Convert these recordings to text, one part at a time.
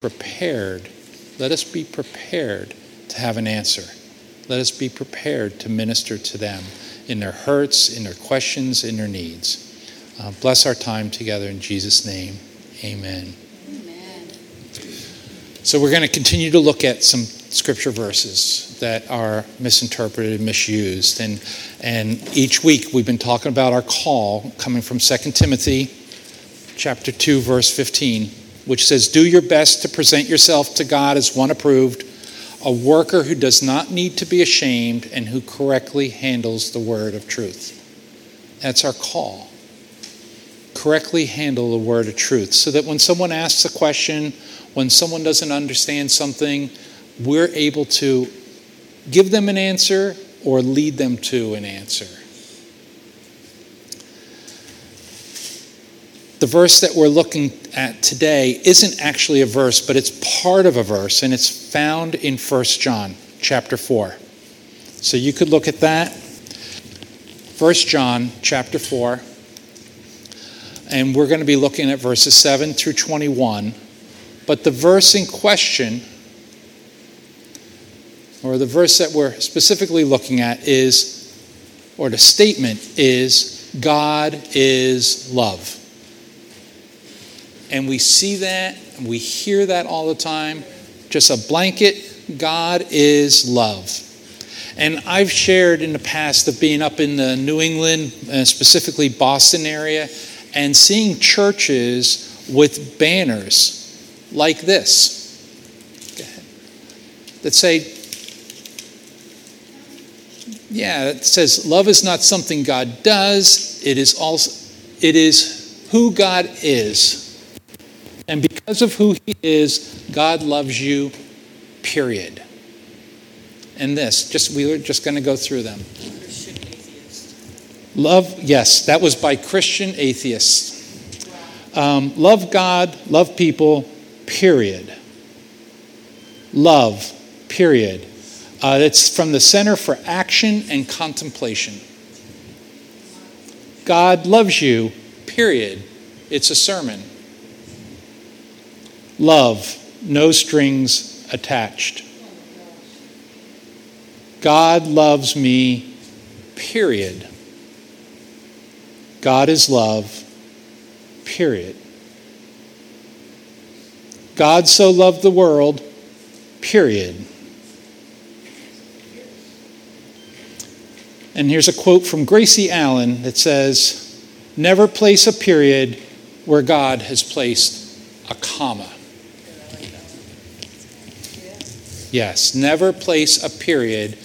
prepared. Let us be prepared to have an answer. Let us be prepared to minister to them in their hurts, in their questions, in their needs. Uh, bless our time together in Jesus' name. Amen. Amen. So, we're going to continue to look at some scripture verses that are misinterpreted and misused. And, and each week we've been talking about our call coming from 2 Timothy chapter 2, verse 15, which says, Do your best to present yourself to God as one approved, a worker who does not need to be ashamed and who correctly handles the word of truth. That's our call. Correctly handle the word of truth so that when someone asks a question, when someone doesn't understand something, we're able to give them an answer or lead them to an answer. The verse that we're looking at today isn't actually a verse, but it's part of a verse, and it's found in 1 John chapter 4. So you could look at that. 1 John chapter 4. And we're going to be looking at verses 7 through 21. But the verse in question or the verse that we're specifically looking at is, or the statement is, God is love. And we see that, and we hear that all the time. Just a blanket, God is love. And I've shared in the past of being up in the New England, uh, specifically Boston area, and seeing churches with banners like this that say, yeah, it says love is not something God does, it is also it is who God is. Because of who he is, God loves you, period. And this, just we were just going to go through them. Love, yes, that was by Christian atheists. Um, love God, love people, period. Love, period. Uh, it's from the Center for Action and Contemplation. God loves you, period. It's a sermon. Love, no strings attached. God loves me, period. God is love, period. God so loved the world, period. And here's a quote from Gracie Allen that says, Never place a period where God has placed a comma. Yes, never place a period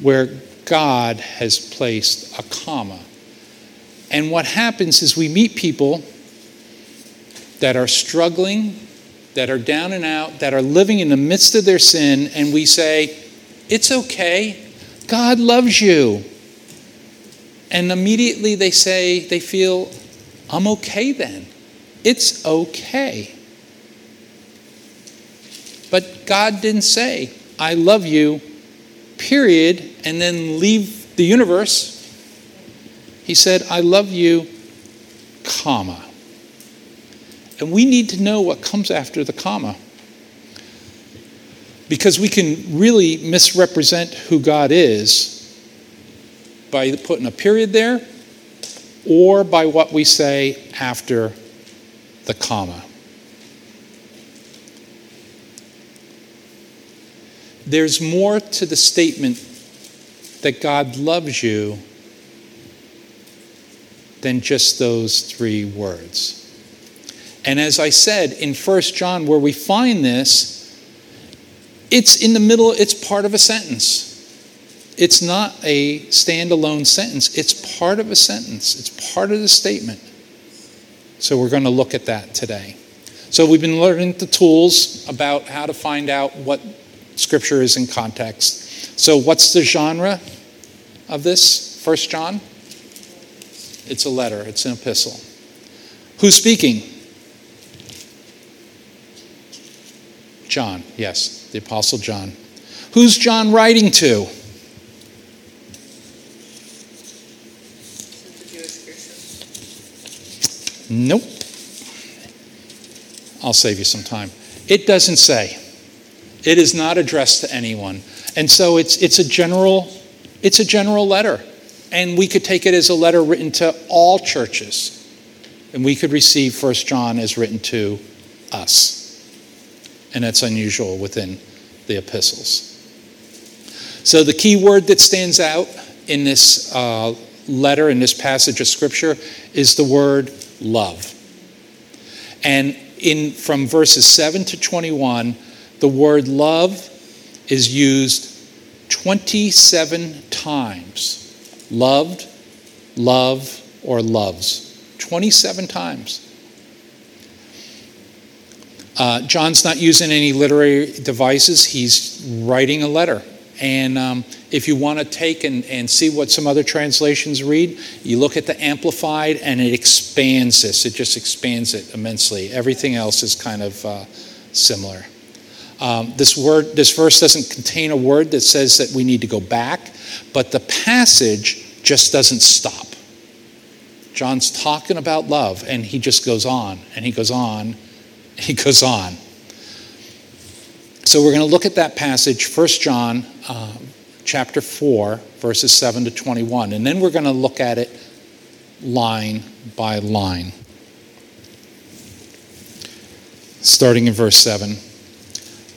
where God has placed a comma. And what happens is we meet people that are struggling, that are down and out, that are living in the midst of their sin, and we say, It's okay. God loves you. And immediately they say, they feel, I'm okay then. It's okay. But God didn't say, I love you, period, and then leave the universe. He said, I love you, comma. And we need to know what comes after the comma. Because we can really misrepresent who God is by putting a period there or by what we say after the comma. There's more to the statement that God loves you than just those three words. And as I said in 1 John, where we find this, it's in the middle, it's part of a sentence. It's not a standalone sentence, it's part of a sentence, it's part of the statement. So we're going to look at that today. So we've been learning the tools about how to find out what scripture is in context. So what's the genre of this? First John? It's a letter, it's an epistle. Who's speaking? John, yes, the Apostle John. Who's John writing to? Nope. I'll save you some time. It doesn't say. It is not addressed to anyone. And so it's, it's, a general, it's a general letter. And we could take it as a letter written to all churches. And we could receive First John as written to us. And that's unusual within the epistles. So the key word that stands out in this uh, letter, in this passage of Scripture, is the word love. And in, from verses 7 to 21, the word love is used 27 times. Loved, love, or loves. 27 times. Uh, John's not using any literary devices, he's writing a letter. And um, if you want to take and, and see what some other translations read, you look at the Amplified and it expands this. It just expands it immensely. Everything else is kind of uh, similar. Um, this word, this verse doesn't contain a word that says that we need to go back, but the passage just doesn't stop. John's talking about love, and he just goes on, and he goes on, and he goes on. So we're going to look at that passage, 1 John uh, chapter 4, verses 7 to 21, and then we're going to look at it line by line. Starting in verse 7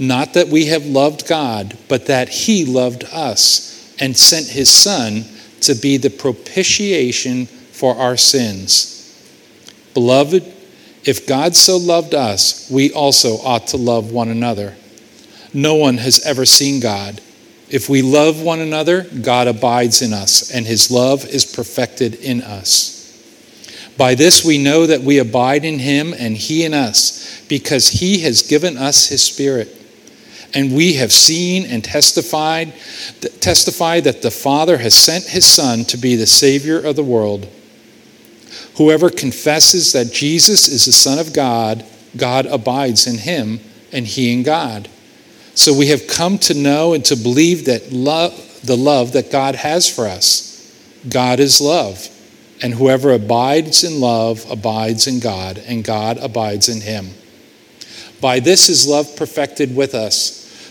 not that we have loved God, but that he loved us and sent his Son to be the propitiation for our sins. Beloved, if God so loved us, we also ought to love one another. No one has ever seen God. If we love one another, God abides in us, and his love is perfected in us. By this we know that we abide in him and he in us, because he has given us his Spirit. And we have seen and testified, testified that the Father has sent his Son to be the Savior of the world. Whoever confesses that Jesus is the Son of God, God abides in him, and he in God. So we have come to know and to believe that love, the love that God has for us. God is love. And whoever abides in love abides in God, and God abides in him. By this is love perfected with us,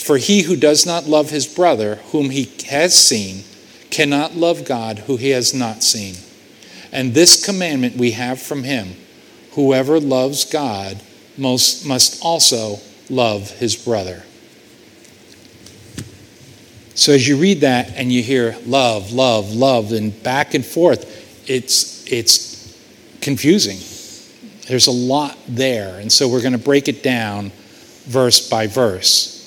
for he who does not love his brother whom he has seen cannot love God who he has not seen. And this commandment we have from him whoever loves God most, must also love his brother. So as you read that and you hear love, love, love, and back and forth, it's, it's confusing. There's a lot there. And so we're going to break it down verse by verse.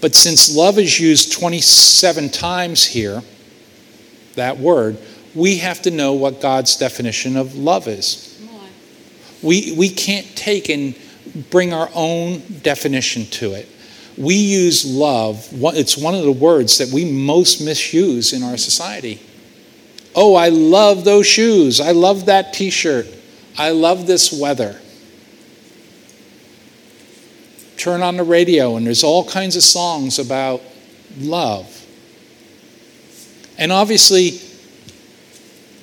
But since love is used 27 times here, that word, we have to know what God's definition of love is. We, we can't take and bring our own definition to it. We use love, it's one of the words that we most misuse in our society. Oh, I love those shoes. I love that t shirt. I love this weather. Turn on the radio, and there's all kinds of songs about love. And obviously,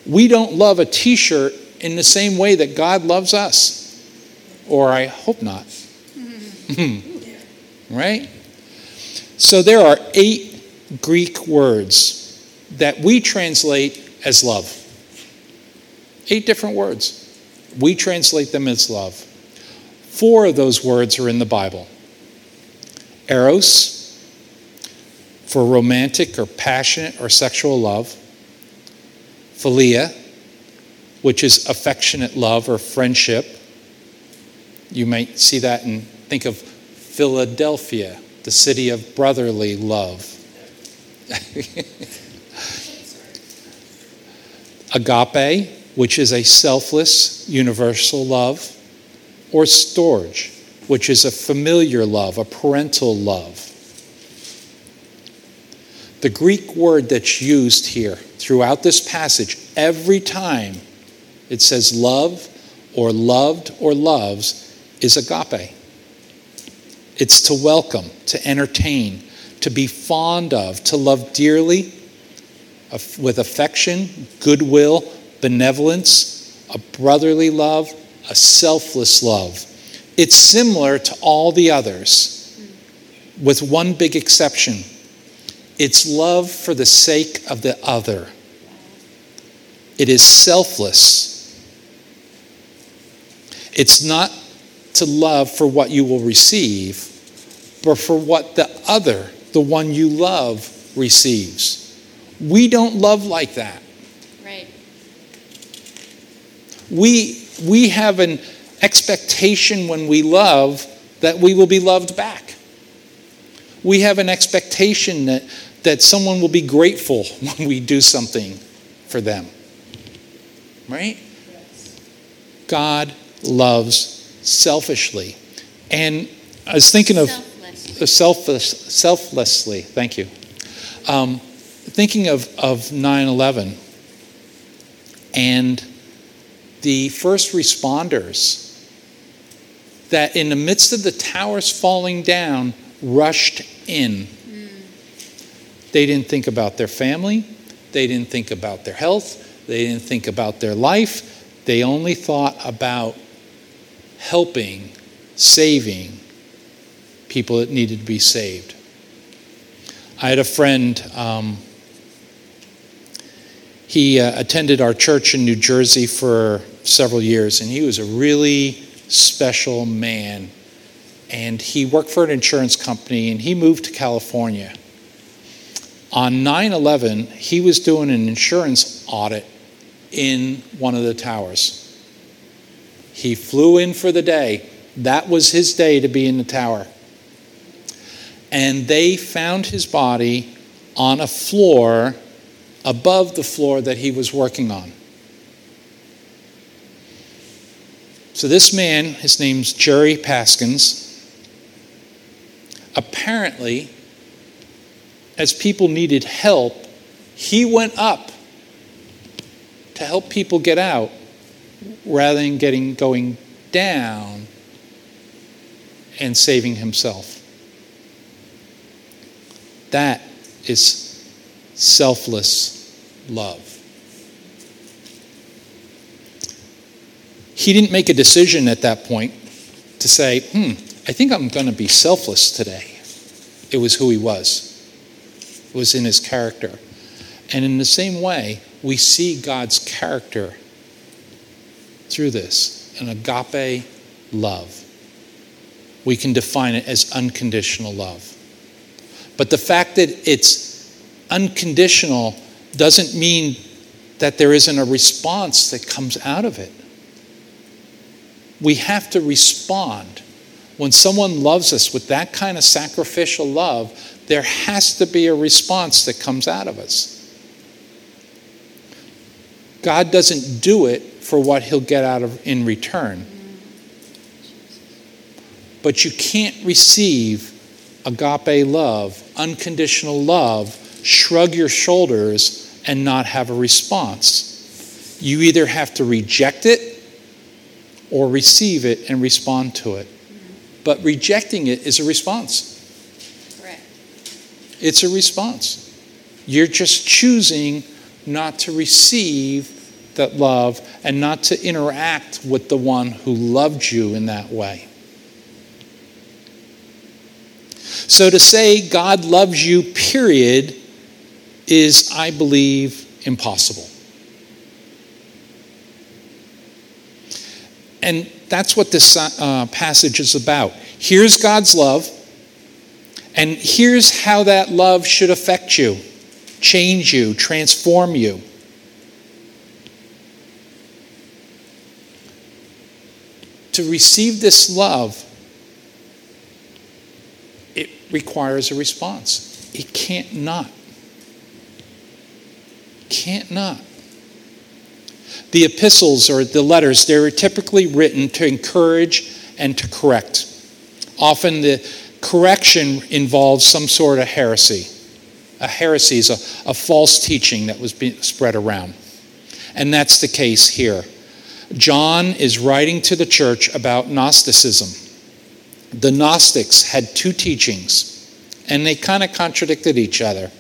we don't love a t shirt in the same way that God loves us. Or I hope not. Hmm. right? So there are eight Greek words that we translate as love. Eight different words. We translate them as love. Four of those words are in the Bible Eros, for romantic or passionate or sexual love. Philia, which is affectionate love or friendship. You might see that and think of Philadelphia, the city of brotherly love. Agape, which is a selfless, universal love. Or storge, which is a familiar love, a parental love. The Greek word that's used here throughout this passage, every time it says love or loved or loves, is agape. It's to welcome, to entertain, to be fond of, to love dearly, with affection, goodwill, benevolence, a brotherly love, a selfless love. It's similar to all the others, with one big exception it's love for the sake of the other. It is selfless. It's not to love for what you will receive, but for what the other, the one you love, receives. We don't love like that. Right. We, we have an expectation when we love that we will be loved back. We have an expectation that, that someone will be grateful when we do something for them. Right? God loves selfishly. And I was thinking of selflessly, selfless, selflessly thank you. Um, thinking of, of 9 11 and the first responders that, in the midst of the towers falling down, rushed in. Mm. They didn't think about their family, they didn't think about their health, they didn't think about their life, they only thought about helping, saving people that needed to be saved. I had a friend, um, he uh, attended our church in New Jersey for several years, and he was a really special man. And he worked for an insurance company, and he moved to California. On 9 11, he was doing an insurance audit in one of the towers. He flew in for the day. That was his day to be in the tower. And they found his body on a floor above the floor that he was working on. So, this man, his name's Jerry Paskins, apparently, as people needed help, he went up to help people get out rather than getting going down and saving himself. That is selfless love. He didn't make a decision at that point to say, hmm, I think I'm going to be selfless today. It was who he was, it was in his character. And in the same way, we see God's character through this an agape love. We can define it as unconditional love. But the fact that it's unconditional doesn't mean that there isn't a response that comes out of it. We have to respond. When someone loves us with that kind of sacrificial love, there has to be a response that comes out of us. God doesn't do it for what he'll get out of in return. But you can't receive agape love, unconditional love, shrug your shoulders and not have a response. You either have to reject it or receive it and respond to it. But rejecting it is a response. Correct. It's a response. You're just choosing not to receive that love and not to interact with the one who loved you in that way. So to say God loves you, period, is, I believe, impossible. And that's what this uh, passage is about. Here's God's love, And here's how that love should affect you change you, transform you. To receive this love, it requires a response. It can't not. Can't not. The epistles or the letters, they were typically written to encourage and to correct. Often the correction involves some sort of heresy. A heresy is a, a false teaching that was being spread around. And that's the case here. John is writing to the church about Gnosticism. The Gnostics had two teachings, and they kind of contradicted each other.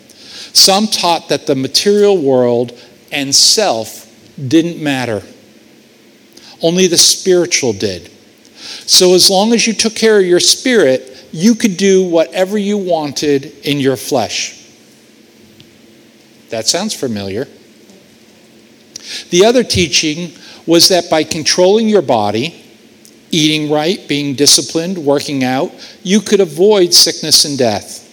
Some taught that the material world and self didn't matter, only the spiritual did. So, as long as you took care of your spirit, you could do whatever you wanted in your flesh. That sounds familiar. The other teaching was that by controlling your body, eating right, being disciplined, working out, you could avoid sickness and death.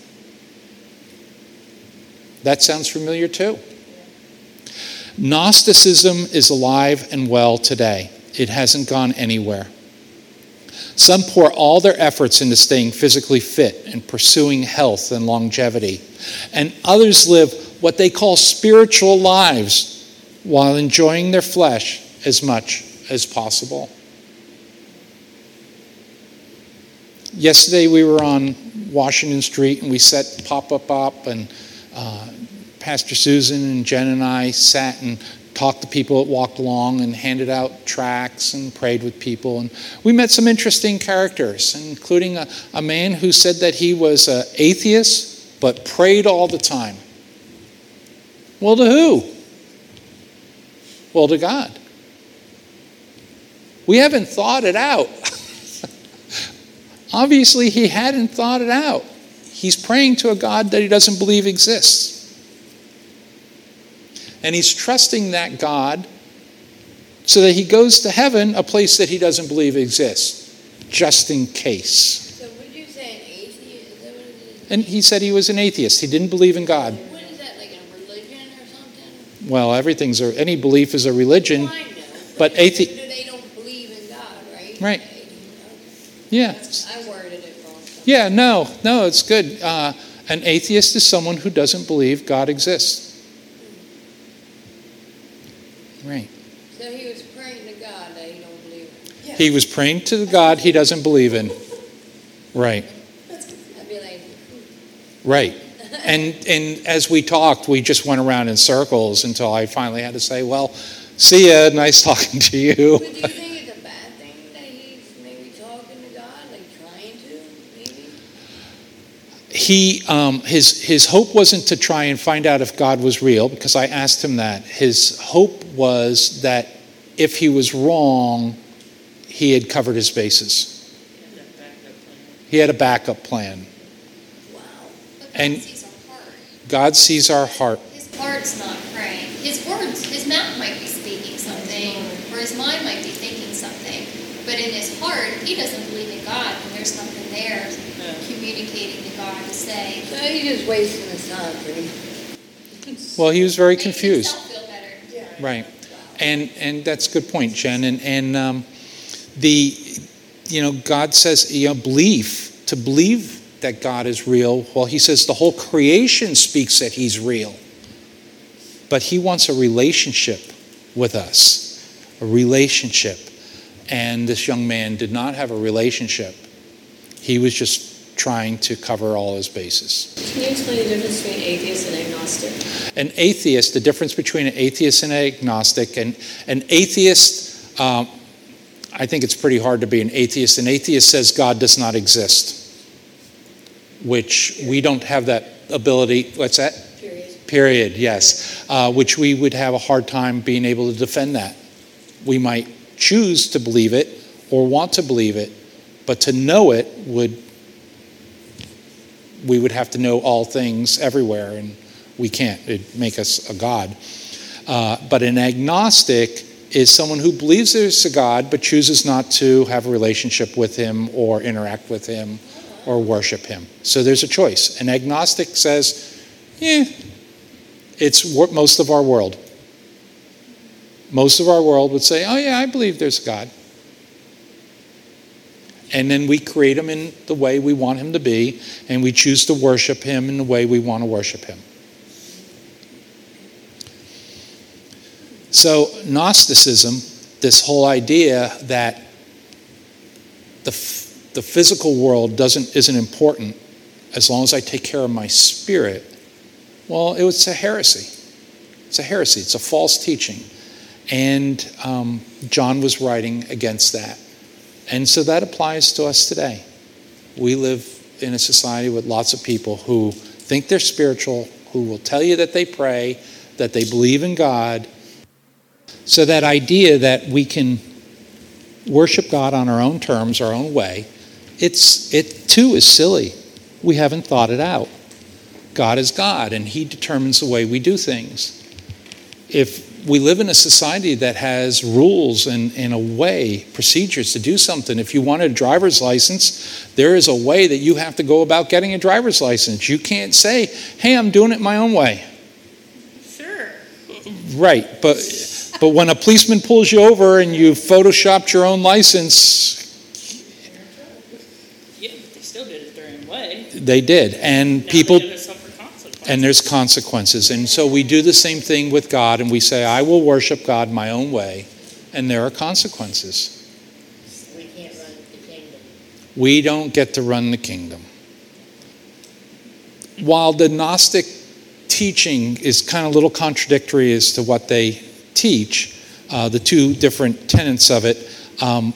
That sounds familiar too. Gnosticism is alive and well today. It hasn't gone anywhere. Some pour all their efforts into staying physically fit and pursuing health and longevity. And others live what they call spiritual lives while enjoying their flesh as much as possible. Yesterday we were on Washington Street and we set Pop Up Up, and uh, Pastor Susan and Jen and I sat and talked to people that walked along and handed out tracts and prayed with people. And we met some interesting characters, including a, a man who said that he was an atheist but prayed all the time. Well, to who? Well, to God. We haven't thought it out. Obviously, he hadn't thought it out. He's praying to a God that he doesn't believe exists. And he's trusting that God so that he goes to heaven, a place that he doesn't believe exists, just in case. So would you say an atheist? Is that what it is? And he said he was an atheist. He didn't believe in God. What is that, like a religion or something? Well, everything's a, any belief is a religion. Well, know. But they- don't believe in God, right? Right. Yeah. I worded it. Yeah, no, no, it's good. Uh, an atheist is someone who doesn't believe God exists. Right. So he was praying to God that he don't believe in. He was praying to the God he doesn't believe in. Right, I'd be like, right. And and as we talked, we just went around in circles until I finally had to say, "Well, see ya. Nice talking to you." but do you think it's a bad thing that he's maybe talking to God, like trying to, maybe? He um, his his hope wasn't to try and find out if God was real because I asked him that. His hope was that if he was wrong, he had covered his bases. He had a backup plan. Wow. And- God sees our heart. God sees our heart. His heart's not praying. His words, his mouth might be speaking something, or his mind might be thinking something. But in his heart, he doesn't believe in God, and there's nothing there communicating to God to say. So he's just wasting his time, pretty. Well, he was very confused. himself feel better. Yeah. Right. And and that's a good point, Jen. And and um, the you know God says you know belief to believe that God is real. Well, He says the whole creation speaks that He's real, but He wants a relationship with us, a relationship. And this young man did not have a relationship. He was just trying to cover all his bases. Can you explain the difference between atheist and agnostic? an atheist, the difference between an atheist and an agnostic, and an atheist, um, I think it's pretty hard to be an atheist. An atheist says God does not exist, which we don't have that ability. What's that? Period. Period, yes. Uh, which we would have a hard time being able to defend that. We might choose to believe it or want to believe it, but to know it would, we would have to know all things everywhere, and we can't. It'd make us a God. Uh, but an agnostic is someone who believes there's a God but chooses not to have a relationship with him or interact with him or worship him. So there's a choice. An agnostic says, yeah, it's most of our world. Most of our world would say, oh, yeah, I believe there's a God. And then we create him in the way we want him to be, and we choose to worship him in the way we want to worship him. So, Gnosticism, this whole idea that the, the physical world doesn't, isn't important as long as I take care of my spirit, well, it was a heresy. It's a heresy, it's a false teaching. And um, John was writing against that. And so that applies to us today. We live in a society with lots of people who think they're spiritual, who will tell you that they pray, that they believe in God. So that idea that we can worship God on our own terms, our own way, it's it too is silly. We haven't thought it out. God is God and he determines the way we do things. If we live in a society that has rules and, in a way, procedures to do something. If you want a driver's license, there is a way that you have to go about getting a driver's license. You can't say, hey, I'm doing it my own way. Sure. Right, but but when a policeman pulls you over and you photoshopped your own license, yeah, but they still did it their own way. They did, and Now people and there's consequences. And so we do the same thing with God and we say, I will worship God my own way, and there are consequences. We can't run the kingdom. We don't get to run the kingdom. While the Gnostic teaching is kind of a little contradictory as to what they teach, uh, the two different tenets of it, um,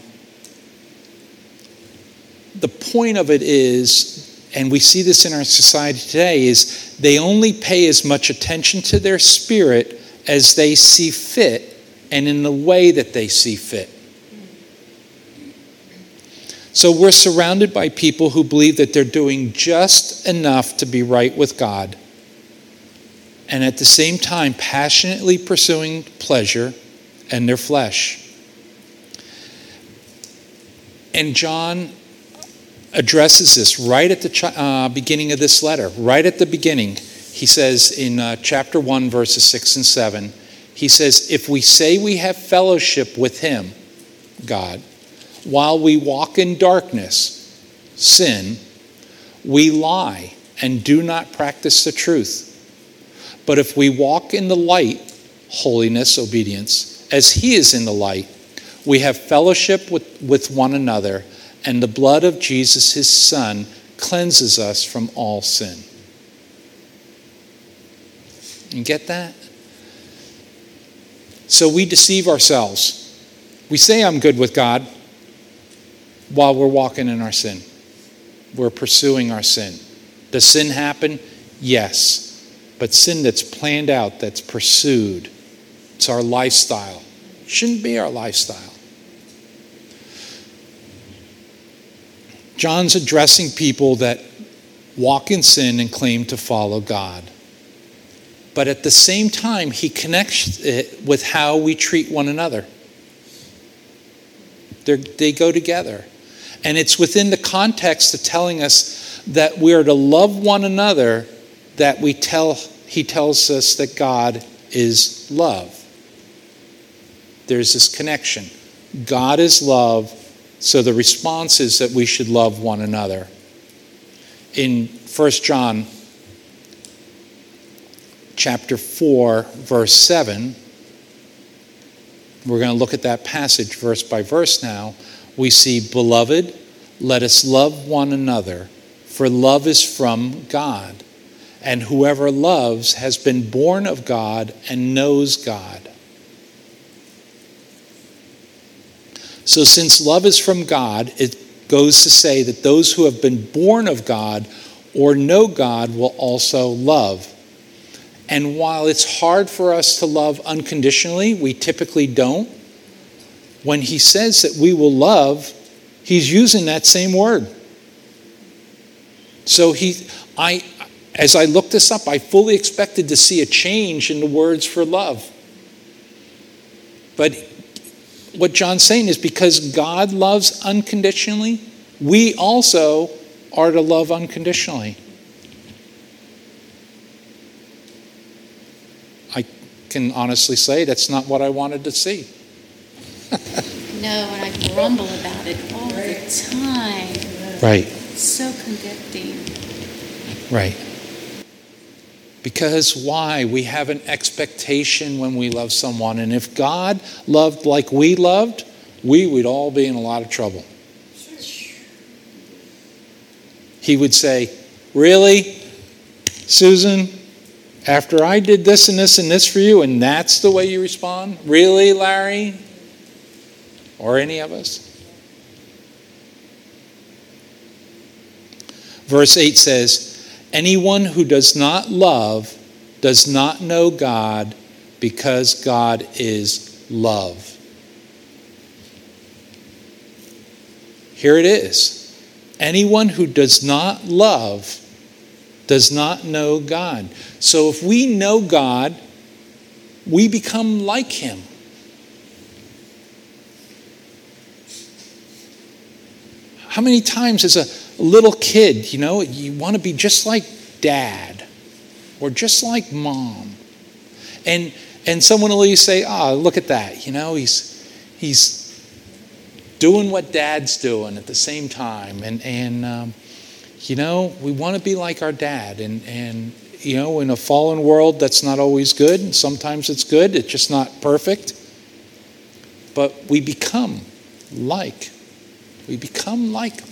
the point of it is and we see this in our society today, is they only pay as much attention to their spirit as they see fit and in the way that they see fit. So we're surrounded by people who believe that they're doing just enough to be right with God and at the same time passionately pursuing pleasure and their flesh. And John addresses this right at the uh, beginning of this letter. Right at the beginning, he says in uh, chapter 1, verses 6 and 7, he says, If we say we have fellowship with him, God, while we walk in darkness, sin, we lie and do not practice the truth. But if we walk in the light, holiness, obedience, as he is in the light, we have fellowship with, with one another and the blood of Jesus, his Son, cleanses us from all sin. You get that? So we deceive ourselves. We say, I'm good with God, while we're walking in our sin. We're pursuing our sin. Does sin happen? Yes. But sin that's planned out, that's pursued, it's our lifestyle. Shouldn't be our lifestyle. John's addressing people that walk in sin and claim to follow God. But at the same time, he connects it with how we treat one another. They're, they go together. And it's within the context of telling us that we are to love one another that we tell, he tells us that God is love. There's this connection. God is love, so the response is that we should love one another. In 1 John chapter 4 verse 7 we're going to look at that passage verse by verse now. We see, Beloved, let us love one another, for love is from God. And whoever loves has been born of God and knows God. So, since love is from God, it goes to say that those who have been born of God or know God will also love. And while it's hard for us to love unconditionally, we typically don't. When he says that we will love, he's using that same word. So he I as I looked this up, I fully expected to see a change in the words for love. But what John's saying is because God loves unconditionally, we also are to love unconditionally. I can honestly say that's not what I wanted to see. No, and I grumble about it all the time. Right, It's so convicting. right. Because why? We have an expectation when we love someone. And if God loved like we loved, we would all be in a lot of trouble. He would say, Really, Susan? After I did this and this and this for you, and that's the way you respond? Really, Larry? Or any of us? Verse 8 says, Anyone who does not love does not know God because God is love. Here it is. Anyone who does not love does not know God. So if we know God, we become like Him. How many times as a little kid, you know, you want to be just like dad or just like mom? And and someone will say, "Ah, oh, look at that. You know, he's he's doing what dad's doing at the same time." And and um, you know, we want to be like our dad. And and you know, in a fallen world, that's not always good. And sometimes it's good. It's just not perfect. But we become like we become like.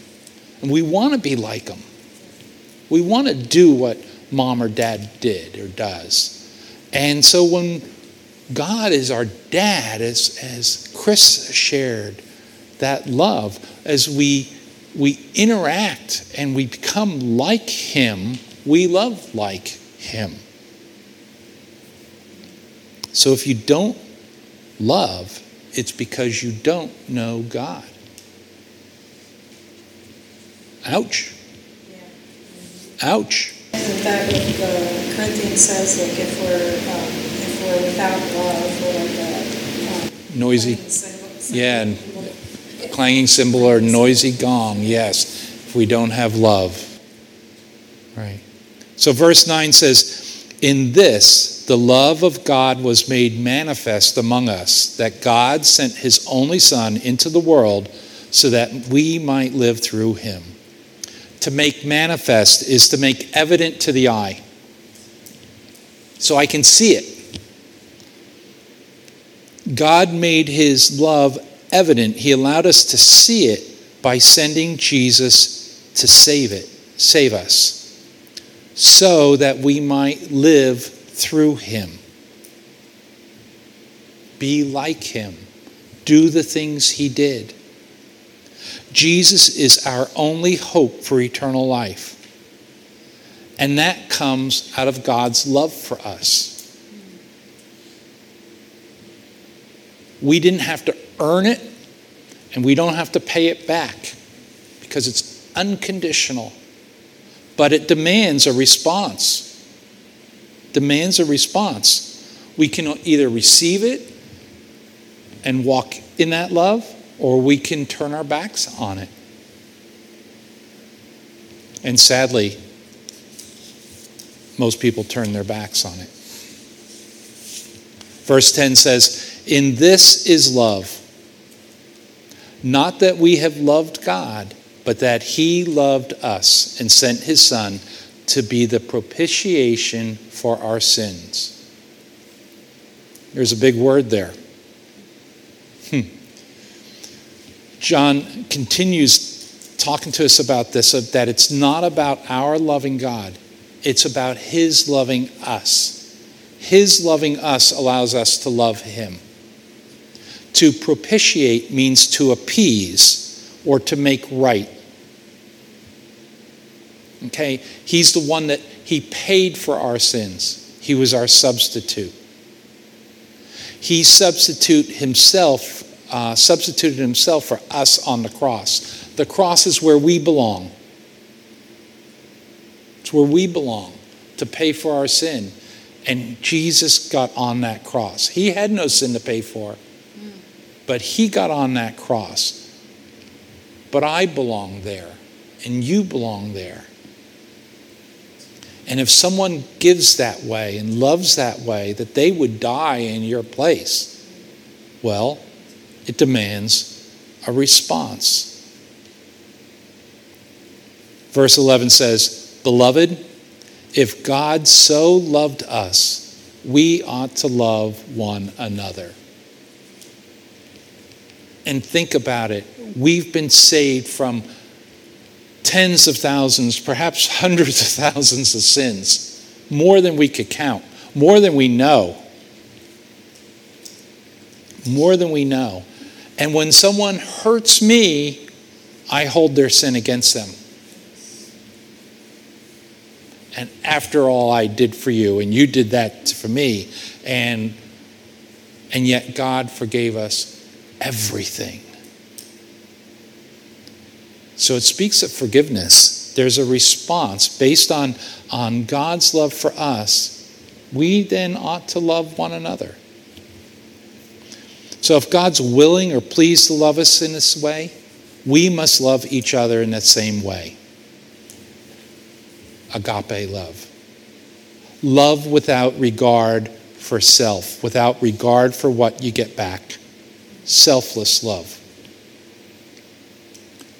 And we want to be like them. We want to do what mom or dad did or does. And so when God is our dad, as, as Chris shared, that love, as we, we interact and we become like him, we love like him. So if you don't love, it's because you don't know God. Ouch. Ouch. In fact, what the Corinthians says, like if we're um, if we're without love, we're like a um, Noisy. Yeah, and clanging cymbal or noisy gong, yes, if we don't have love. Right. So verse 9 says, In this the love of God was made manifest among us, that God sent his only Son into the world so that we might live through him. To make manifest is to make evident to the eye. So I can see it. God made his love evident. He allowed us to see it by sending Jesus to save it, save us, so that we might live through him. Be like him. Do the things he did. Jesus is our only hope for eternal life. And that comes out of God's love for us. We didn't have to earn it, and we don't have to pay it back because it's unconditional. But it demands a response. Demands a response. We can either receive it and walk in that love, or we can turn our backs on it. And sadly, most people turn their backs on it. Verse 10 says, In this is love. Not that we have loved God, but that He loved us and sent His Son to be the propitiation for our sins. There's a big word there. Hmm. John continues talking to us about this that it's not about our loving God, it's about His loving us. His loving us allows us to love Him. To propitiate means to appease or to make right. Okay? He's the one that He paid for our sins, He was our substitute. He substitute himself, uh, substituted himself for us on the cross. The cross is where we belong. It's where we belong to pay for our sin. And Jesus got on that cross. He had no sin to pay for, but he got on that cross. But I belong there and you belong there. And if someone gives that way and loves that way, that they would die in your place, well, it demands a response. Verse 11 says, Beloved, if God so loved us, we ought to love one another. And think about it. We've been saved from tens of thousands, perhaps hundreds of thousands of sins, more than we could count, more than we know. More than we know. And when someone hurts me, I hold their sin against them. And after all I did for you, and you did that for me, and, and yet God forgave us everything. So it speaks of forgiveness. There's a response based on, on God's love for us. We then ought to love one another. So if God's willing or pleased to love us in this way, we must love each other in that same way. Agape love. Love without regard for self, without regard for what you get back. Selfless love.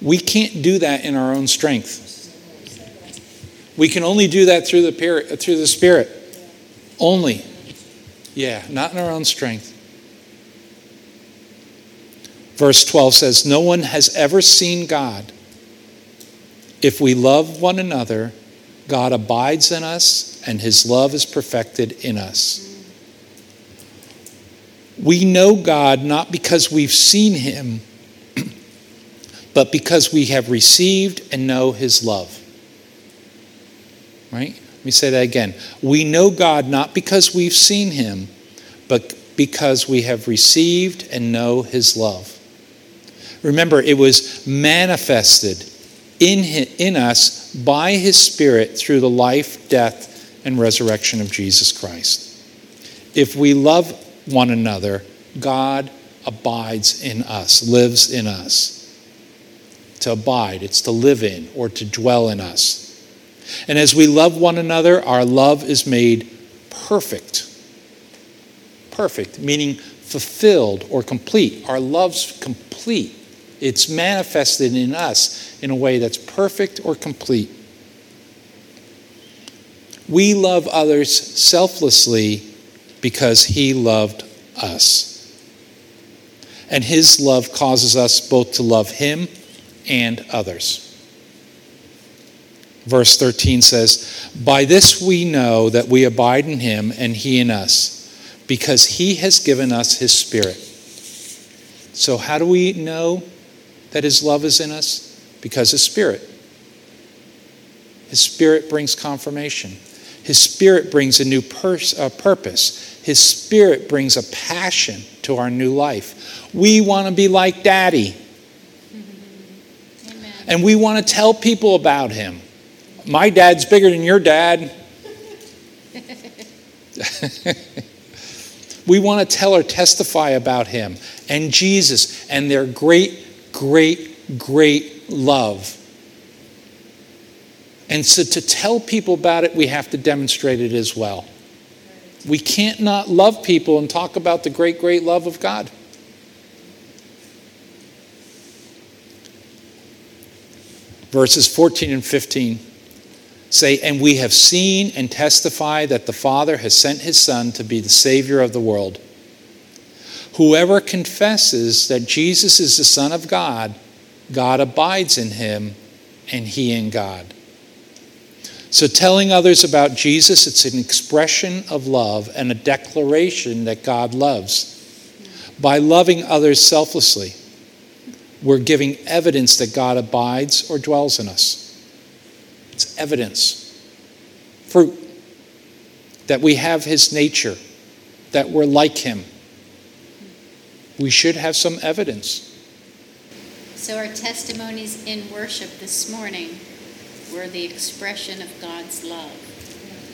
We can't do that in our own strength. We can only do that through the, through the Spirit. Only. Yeah, not in our own strength. Verse 12 says, No one has ever seen God. If we love one another, God abides in us and his love is perfected in us. We know God not because we've seen him, but because we have received and know his love. Right? Let me say that again. We know God not because we've seen him, but because we have received and know his love. Remember, it was manifested in, in us by his Spirit through the life, death, and resurrection of Jesus Christ. If we love one another, God abides in us, lives in us. To abide, it's to live in or to dwell in us. And as we love one another, our love is made perfect. Perfect, meaning fulfilled or complete. Our love's complete it's manifested in us in a way that's perfect or complete. We love others selflessly because He loved us. And His love causes us both to love Him and others. Verse 13 says, By this we know that we abide in Him and He in us, because He has given us His Spirit. So, how do we know that His love is in us? Because His Spirit. His Spirit brings confirmation. His Spirit brings a new pers- uh, purpose. His Spirit brings a passion to our new life. We want to be like Daddy. Amen. And we want to tell people about Him. My dad's bigger than your dad. we want to tell or testify about Him and Jesus and their great great, great love. And so to tell people about it, we have to demonstrate it as well. We can't not love people and talk about the great, great love of God. Verses 14 and 15 say, And we have seen and testify that the Father has sent his Son to be the Savior of the world. Whoever confesses that Jesus is the Son of God, God abides in him and he in God. So, telling others about Jesus, it's an expression of love and a declaration that God loves. By loving others selflessly, we're giving evidence that God abides or dwells in us. It's evidence, fruit, that we have his nature, that we're like him we should have some evidence. So, our testimonies in worship this morning were the expression of God's love,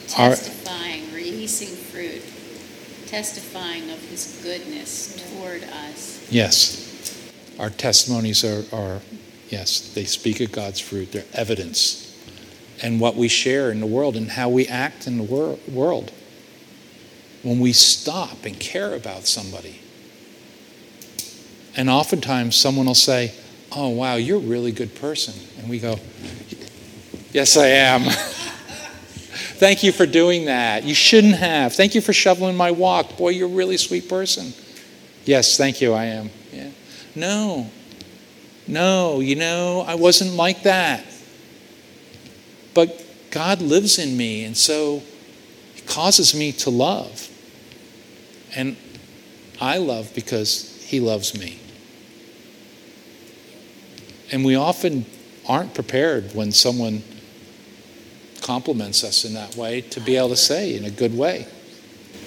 testifying, releasing fruit, testifying of His goodness toward us. Yes. Our testimonies are, are Yes, they speak of God's fruit. They're evidence. And what we share in the world and how we act in the wor- world. When we stop and care about somebody. And oftentimes someone will say, Oh, wow, you're a really good person. And we go, Yes, I am. Thank you for doing that. You shouldn't have. Thank you for shoveling my walk. Boy, you're a really sweet person. Yes, thank you, I am. Yeah. No. No, you know, I wasn't like that. But God lives in me, and so He causes me to love. And I love because He loves me. And we often aren't prepared when someone compliments us in that way to be able to say in a good way.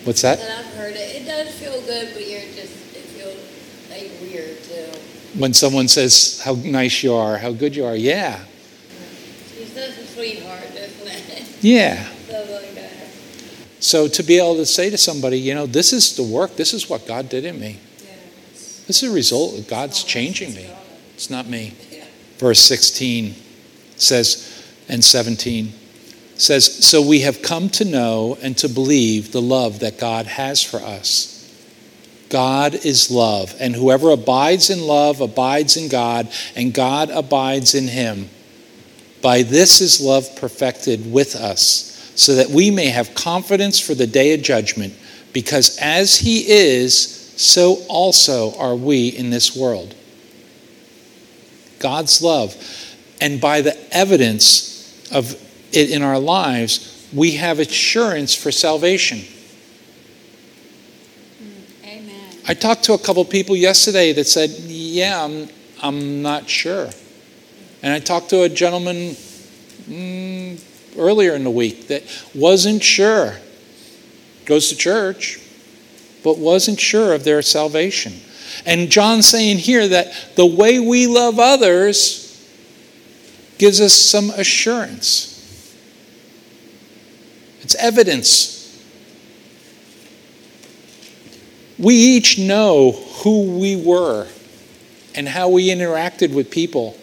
What's that? And I've heard it. It does feel good, but you're just, it feels like weird too. When someone says how nice you are, how good you are, yeah, She's such a sweetheart, isn't it? yeah. That. Uh, so to be able to say to somebody, you know, this is the work, this is what God did in me. This is a result of God's changing me. It's not me. Verse 16 says, and 17 says, So we have come to know and to believe the love that God has for us. God is love, and whoever abides in love abides in God, and God abides in him. By this is love perfected with us, so that we may have confidence for the day of judgment, because as he is, so also are we in this world. God's love. And by the evidence of it in our lives, we have assurance for salvation. Amen. I talked to a couple people yesterday that said, Yeah, I'm, I'm not sure. And I talked to a gentleman mm, earlier in the week that wasn't sure. Goes to church, but wasn't sure of their salvation. And John's saying here that the way we love others gives us some assurance. It's evidence. We each know who we were and how we interacted with people.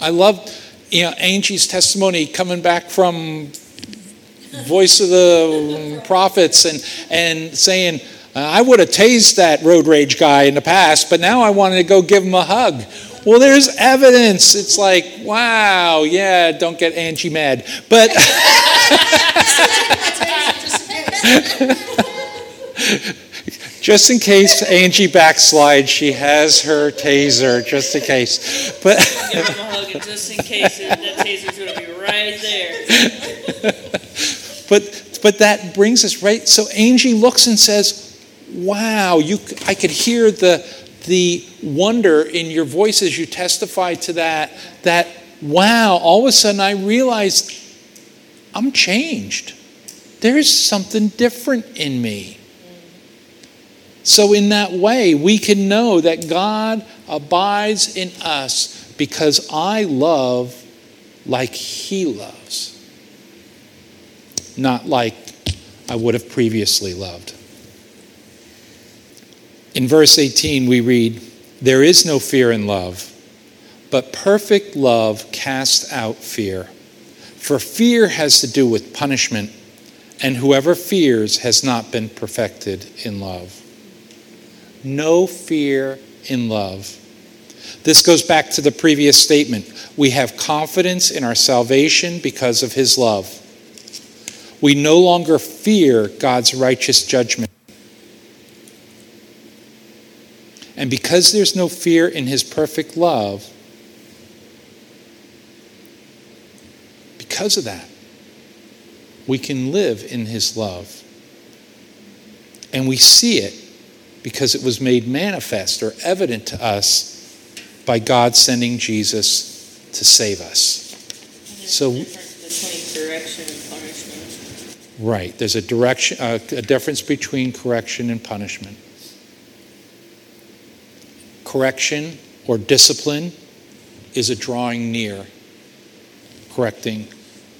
I loved you know, Angie's testimony coming back from voice of the um, prophets and, and saying, uh, I would have tased that road rage guy in the past, but now I wanted to go give him a hug. Well, there's evidence. It's like, wow, yeah, don't get Angie mad. But just in case Angie backslides, she has her taser, just in case. But Give him a hug, just in case, that taser's going to be right there. but but that brings us right. So Angie looks and says, "Wow, you! I could hear the the wonder in your voice as you testify to that. That wow! All of a sudden, I realized I'm changed. There's something different in me." So, in that way, we can know that God abides in us because I love like He loves, not like I would have previously loved. In verse 18, we read, There is no fear in love, but perfect love casts out fear. For fear has to do with punishment, and whoever fears has not been perfected in love no fear in love. This goes back to the previous statement. We have confidence in our salvation because of his love. We no longer fear God's righteous judgment. And because there's no fear in his perfect love, because of that, we can live in his love. And we see it because it was made manifest or evident to us by God sending Jesus to save us. So, between correction and punishment. Right, there's a direction, uh, a difference between correction and punishment. Correction or discipline is a drawing near. Correcting.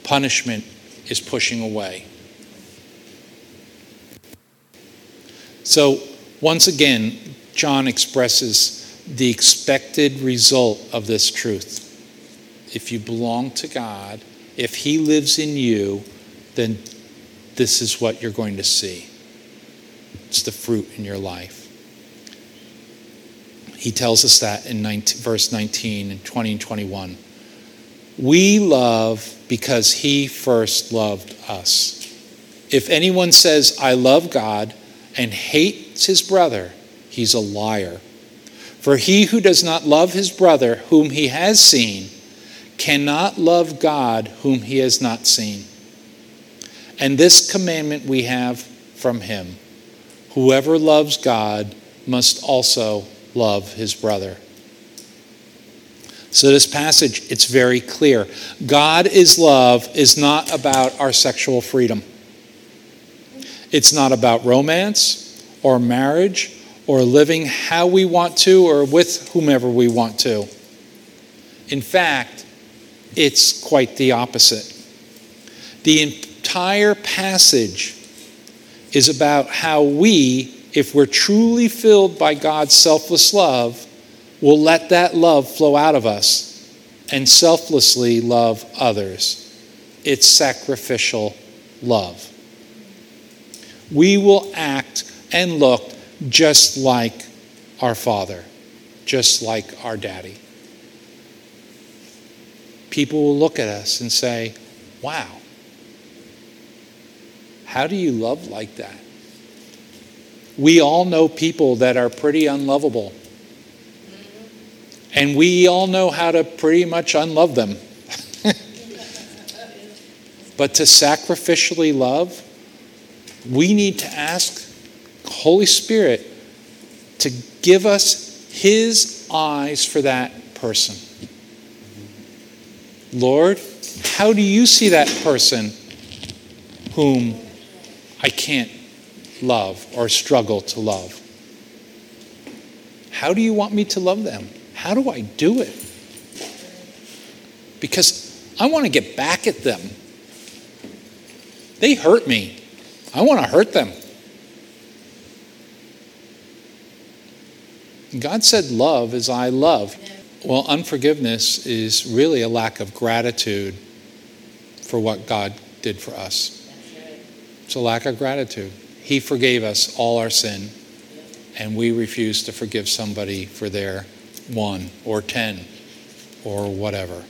Punishment is pushing away. So, Once again, John expresses the expected result of this truth. If you belong to God, if He lives in you, then this is what you're going to see. It's the fruit in your life. He tells us that in 19, verse 19 and 20 and 21. We love because He first loved us. If anyone says, I love God, and hates his brother, he's a liar. For he who does not love his brother whom he has seen cannot love God whom he has not seen. And this commandment we have from him whoever loves God must also love his brother. So, this passage, it's very clear. God is love is not about our sexual freedom. It's not about romance or marriage or living how we want to or with whomever we want to. In fact, it's quite the opposite. The entire passage is about how we, if we're truly filled by God's selfless love, will let that love flow out of us and selflessly love others. It's sacrificial love we will act and look just like our Father, just like our daddy. People will look at us and say, Wow, how do you love like that? We all know people that are pretty unlovable. And we all know how to pretty much unlove them. but to sacrificially love, we need to ask Holy Spirit to give us His eyes for that person. Lord, how do you see that person whom I can't love or struggle to love? How do you want me to love them? How do I do it? Because I want to get back at them. They hurt me. I want to hurt them. God said, Love as I love. Well, unforgiveness is really a lack of gratitude for what God did for us. It's a lack of gratitude. He forgave us all our sin, and we refuse to forgive somebody for their one or ten or whatever.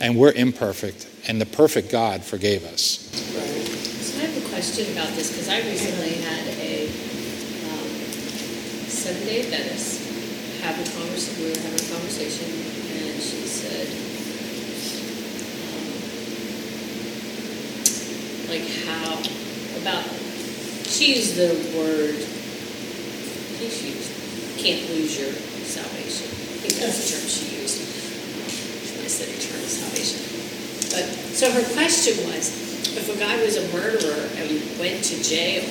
And we're imperfect, and the perfect God forgave us. So I have a question about this because I recently had a um, seven day Adventist have a conversation. We were having a conversation, and she said, um, like how about she used the word. I she used can't lose your salvation. I think that's the term she used. I said eternal salvation. But so her question was if a guy was a murderer and went to jail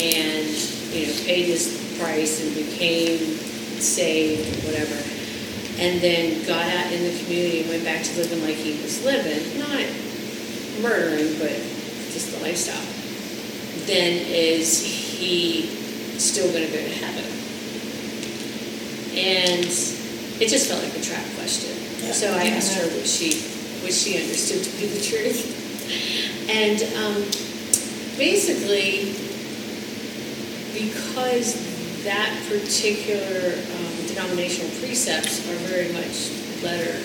and you know paid his price and became saved whatever, and then got out in the community and went back to living like he was living, not murdering, but just the lifestyle, then is he still going to go to heaven? And it just felt like a trap question. So I asked her what she what she understood to be the truth. And um, basically, because that particular um, denominational precepts are very much letter,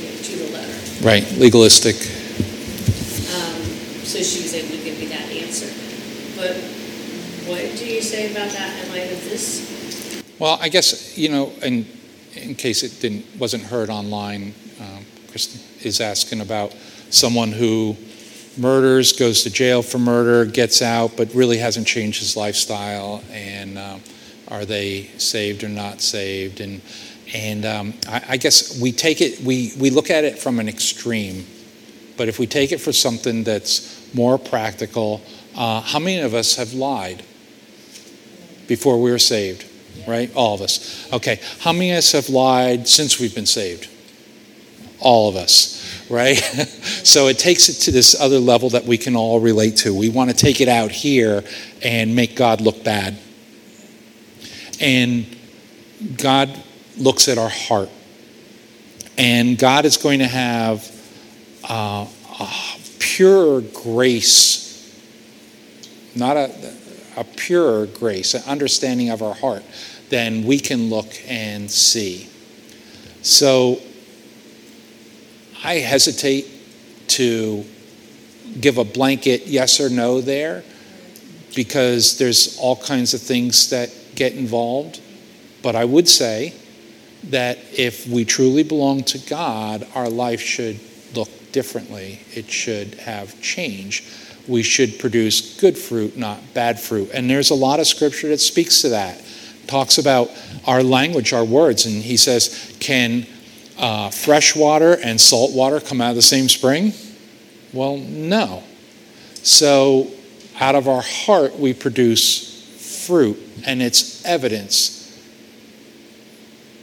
you know, to the letter. Right, legalistic. Um, so she was able to give me that answer. But what do you say about that in light of this? Well, I guess, you know, in, in case it didn't, wasn't heard online, um, Kristen is asking about someone who murders, goes to jail for murder, gets out, but really hasn't changed his lifestyle, and um, are they saved or not saved? And and um, I, I, guess we take it, we we look at it from an extreme, but if we take it for something that's more practical, uh, how many of us have lied before we were saved? Right, all of us. Okay, how many of us have lied since we've been saved? All of us right? so it takes it to this other level that we can all relate to. We want to take it out here and make God look bad. And God looks at our heart. And God is going to have uh, a pure grace, not a, a pure grace, an understanding of our heart, then we can look and see. So I hesitate to give a blanket yes or no there because there's all kinds of things that get involved. But I would say that if we truly belong to God, our life should look differently. It should have change. We should produce good fruit, not bad fruit. And there's a lot of scripture that speaks to that. Talks about our language, our words. And he says, Can uh, fresh water and salt water come out of the same spring? Well, no. So out of our heart, we produce fruit, and it's evidence.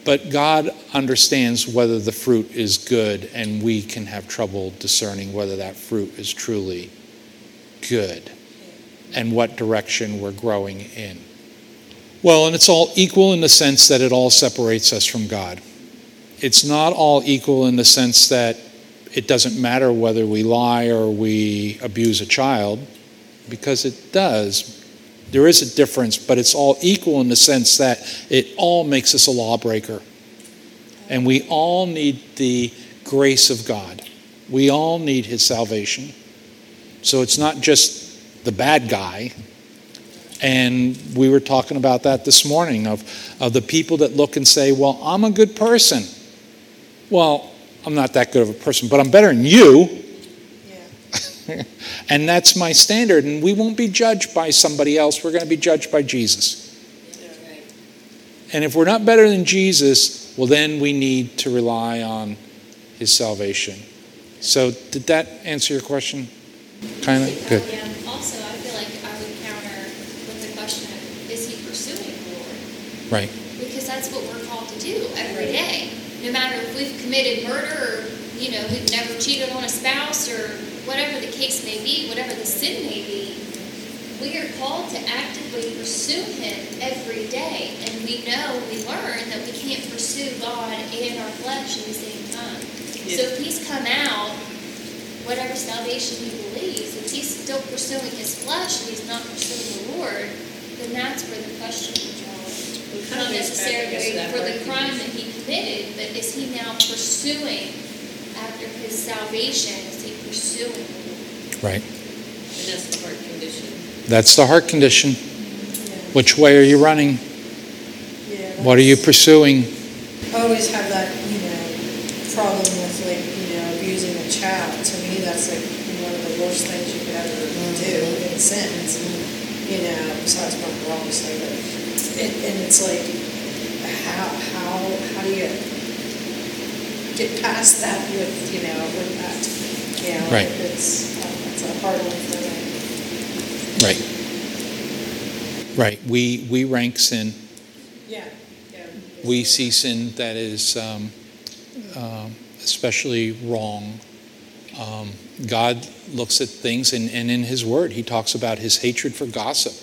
But God understands whether the fruit is good, and we can have trouble discerning whether that fruit is truly good and what direction we're growing in. Well, and it's all equal in the sense that it all separates us from God. It's not all equal in the sense that it doesn't matter whether we lie or we abuse a child, because it does. There is a difference, but it's all equal in the sense that it all makes us a lawbreaker. And we all need the grace of God. We all need His salvation. So it's not just the bad guy. And we were talking about that this morning of, of the people that look and say, Well, I'm a good person. Well, I'm not that good of a person, but I'm better than you. Yeah. and that's my standard. And we won't be judged by somebody else. We're going to be judged by Jesus. And if we're not better than Jesus, well, then we need to rely on his salvation. So, did that answer your question? Kind of? Good. Yeah. Also, I feel like I would counter with the question of is he pursuing the Lord? Right. Because that's what we're called to do every day. No matter if we've committed murder or, you know, we've never cheated on a spouse or whatever the case may be, whatever the sin may be, we are called to actively pursue him every day. And we know, we learn that we can't pursue God and our flesh at the same time. So if he's come out, whatever salvation he believes, if he's still pursuing his flesh and he's not pursuing the Lord, then that's where the question comes We from. kind Not of goes back, I guess, to necessarily for the crime that he committed, but is he now pursuing after his salvation? Is he pursuing the Lord? Right. And that's the heart condition. That's the heart condition. Yeah. Which way are you running? Yeah, What are you pursuing? Always have that, you know, problem with like, you know, abusing a child. To me, that's like one of the worst things you could ever do in a sentence. You know, besides probably obviously, but it, and it's like, how how how do you get past that with you know with that? You know, Right. It's it's a hard one for me. Right. Right. We, we rank sin. Yeah. Yeah. We see sin that is um, um, especially wrong. Um, God looks at things, and, and in His Word, He talks about His hatred for gossip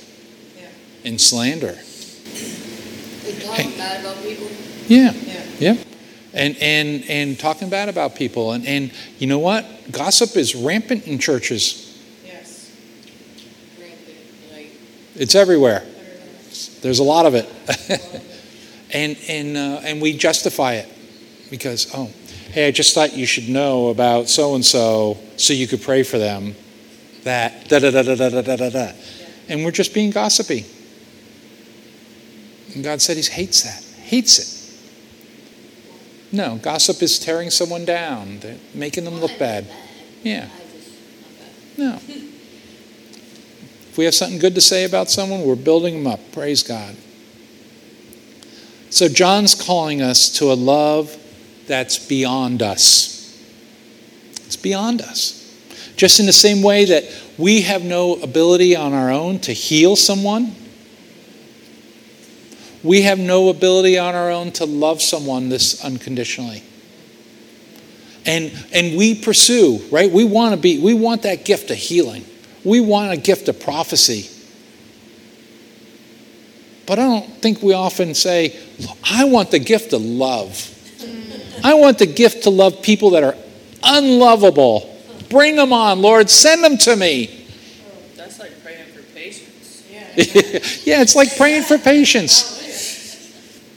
Yeah. and slander. Hey. bad about people. Yeah. Yeah. Yeah. And, and, and talking bad about people. And, and you know what? Gossip is rampant in churches, Yes. Rampant, like, it's everywhere. There's a lot of it. and, and, uh, and we justify it because, oh, hey, I just thought you should know about so and so so you could pray for them. That, da da da da da da da da da. And we're just being gossipy. And God said He hates that, hates it. No, gossip is tearing someone down, making them look bad. Yeah, no. If we have something good to say about someone, we're building them up. Praise God. So, John's calling us to a love that's beyond us. It's beyond us. Just in the same way that we have no ability on our own to heal someone, we have no ability on our own to love someone this unconditionally. And, and we pursue, right? We want to be, we want that gift of healing. We want a gift of prophecy. But I don't think we often say, I want the gift of love. I want the gift to love people that are unlovable. Bring them on, Lord. Send them to me. That's like praying for patience. yeah, it's like praying for patience.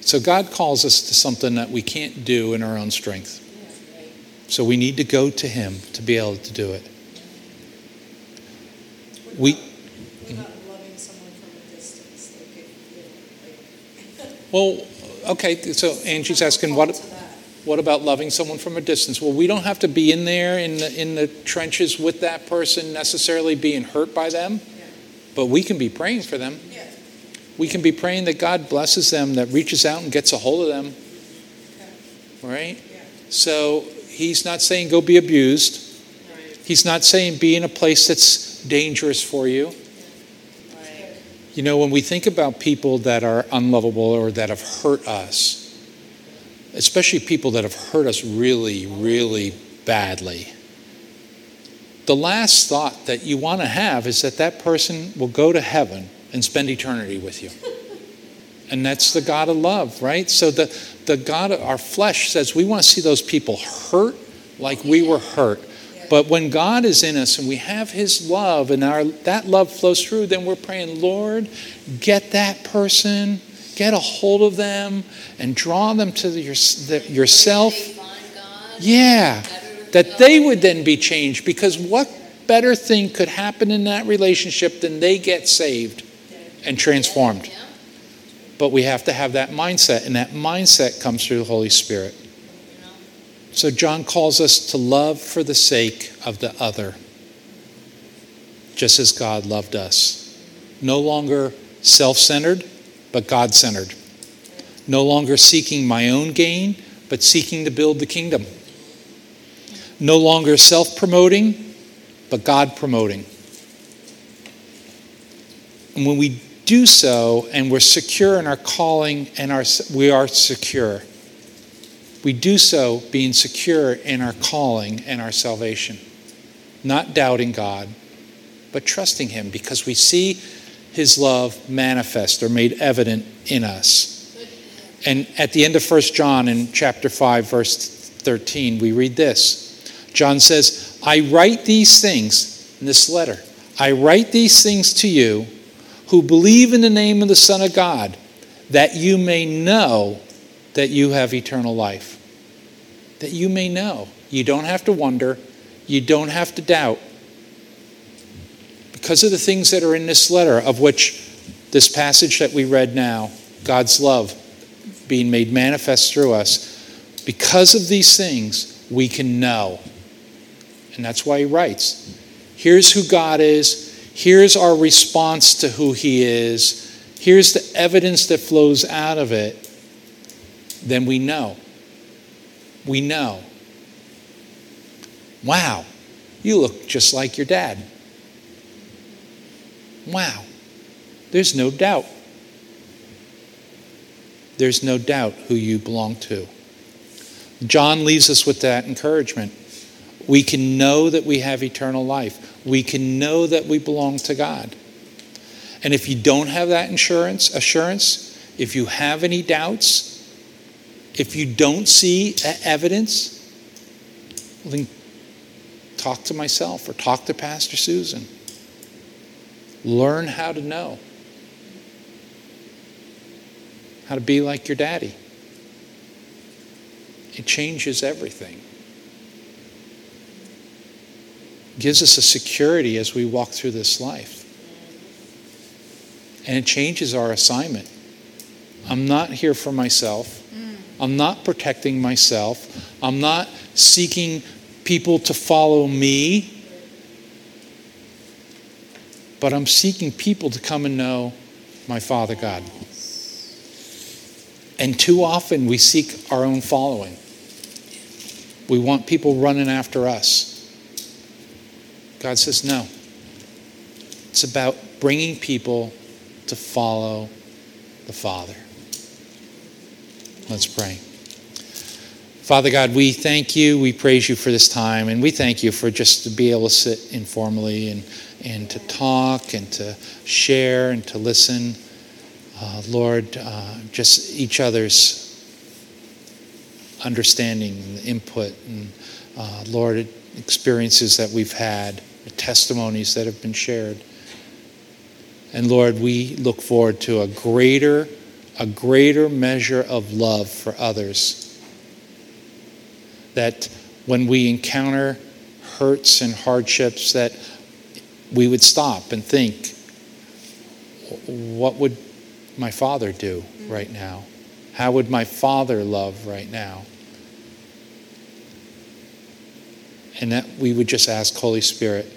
So God calls us to something that we can't do in our own strength. So we need to go to Him to be able to do it. We, We're not loving someone from a distance, like, if, you know, like. well, okay, so Angie's asking, what, To that. What about loving someone from a distance? Well, we don't have to be in there in the, in the trenches with that person necessarily being hurt by them, but we can be praying for them. We can be praying that God blesses them, that reaches out and gets a hold of them, right? So he's not saying go be abused. He's not saying be in a place that's dangerous for you. You know, when we think about people that are unlovable or that have hurt us, especially people that have hurt us really, really badly, the last thought that you want to have is that that person will go to heaven and spend eternity with you. And that's the God of love, right? So the, the God of our flesh says we want to see those people hurt like we were hurt. But when God is in us and we have His love and our that love flows through, then we're praying, Lord, get that person, get a hold of them, and draw them to the, your, the, yourself. Yeah, that they would then be changed. Because what better thing could happen in that relationship than they get saved and transformed? But we have to have that mindset, and that mindset comes through the Holy Spirit. So John calls us to love for the sake of the other, just as God loved us. No longer self centered, but God centered. No longer seeking my own gain, but seeking to build the kingdom. No longer self promoting, but God promoting. And when we do so and we're secure in our calling and our, we are secure, we do so being secure in our calling and our salvation, not doubting God, but trusting Him because we see His love manifest or made evident in us. And at the end of 1 John in chapter 5, verse 13, we read this John says, I write these things in this letter. I write these things to you who believe in the name of the Son of God, that you may know that you have eternal life. That you may know. You don't have to wonder. You don't have to doubt. Because of the things that are in this letter, of which this passage that we read now, God's love being made manifest through us, because of these things, we can know. And that's why he writes here's who God is, here's our response to who he is, here's the evidence that flows out of it. Then we know. We know. Wow, you look just like your dad. Wow, there's no doubt. There's no doubt who you belong to. John leaves us with that encouragement. We can know that we have eternal life. We can know that we belong to God. And if you don't have that insurance, assurance, if you have any doubts, if you don't see evidence, then talk to myself or talk to Pastor Susan. Learn how to know. How to be like your daddy. It changes everything. Gives us a security as we walk through this life. And it changes our assignment. I'm not here for myself. Mm. I'm not protecting myself. I'm not seeking people to follow me. But I'm seeking people to come and know my Father God. And too often we seek our own following. We want people running after us. God says, no. It's about bringing people to follow the Father. Let's pray. Father God, we thank you. We praise you for this time. And we thank you for just to be able to sit informally and, and to talk and to share and to listen. uh, Lord, uh, just each other's understanding and input, and uh, Lord, experiences that we've had, testimonies that have been shared. And Lord, we look forward to a greater, a greater measure of love for others. That when we encounter hurts and hardships, that we would stop and think, what would my father do mm-hmm. right now? How would my father love right now? And that we would just ask, Holy Spirit,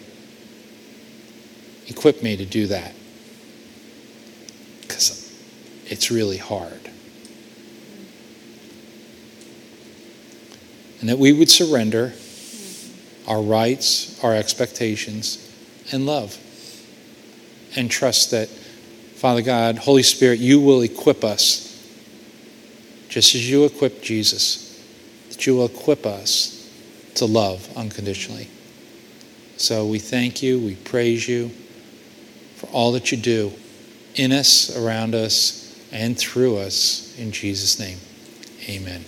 equip me to do that. Because it's really hard. And that we would surrender mm-hmm. our rights, our expectations, and love. And trust that, Father God, Holy Spirit, you will equip us, just as you equipped Jesus, that you will equip us to love unconditionally. So we thank you, we praise you for all that you do in us, around us, and through us. In Jesus' name, amen.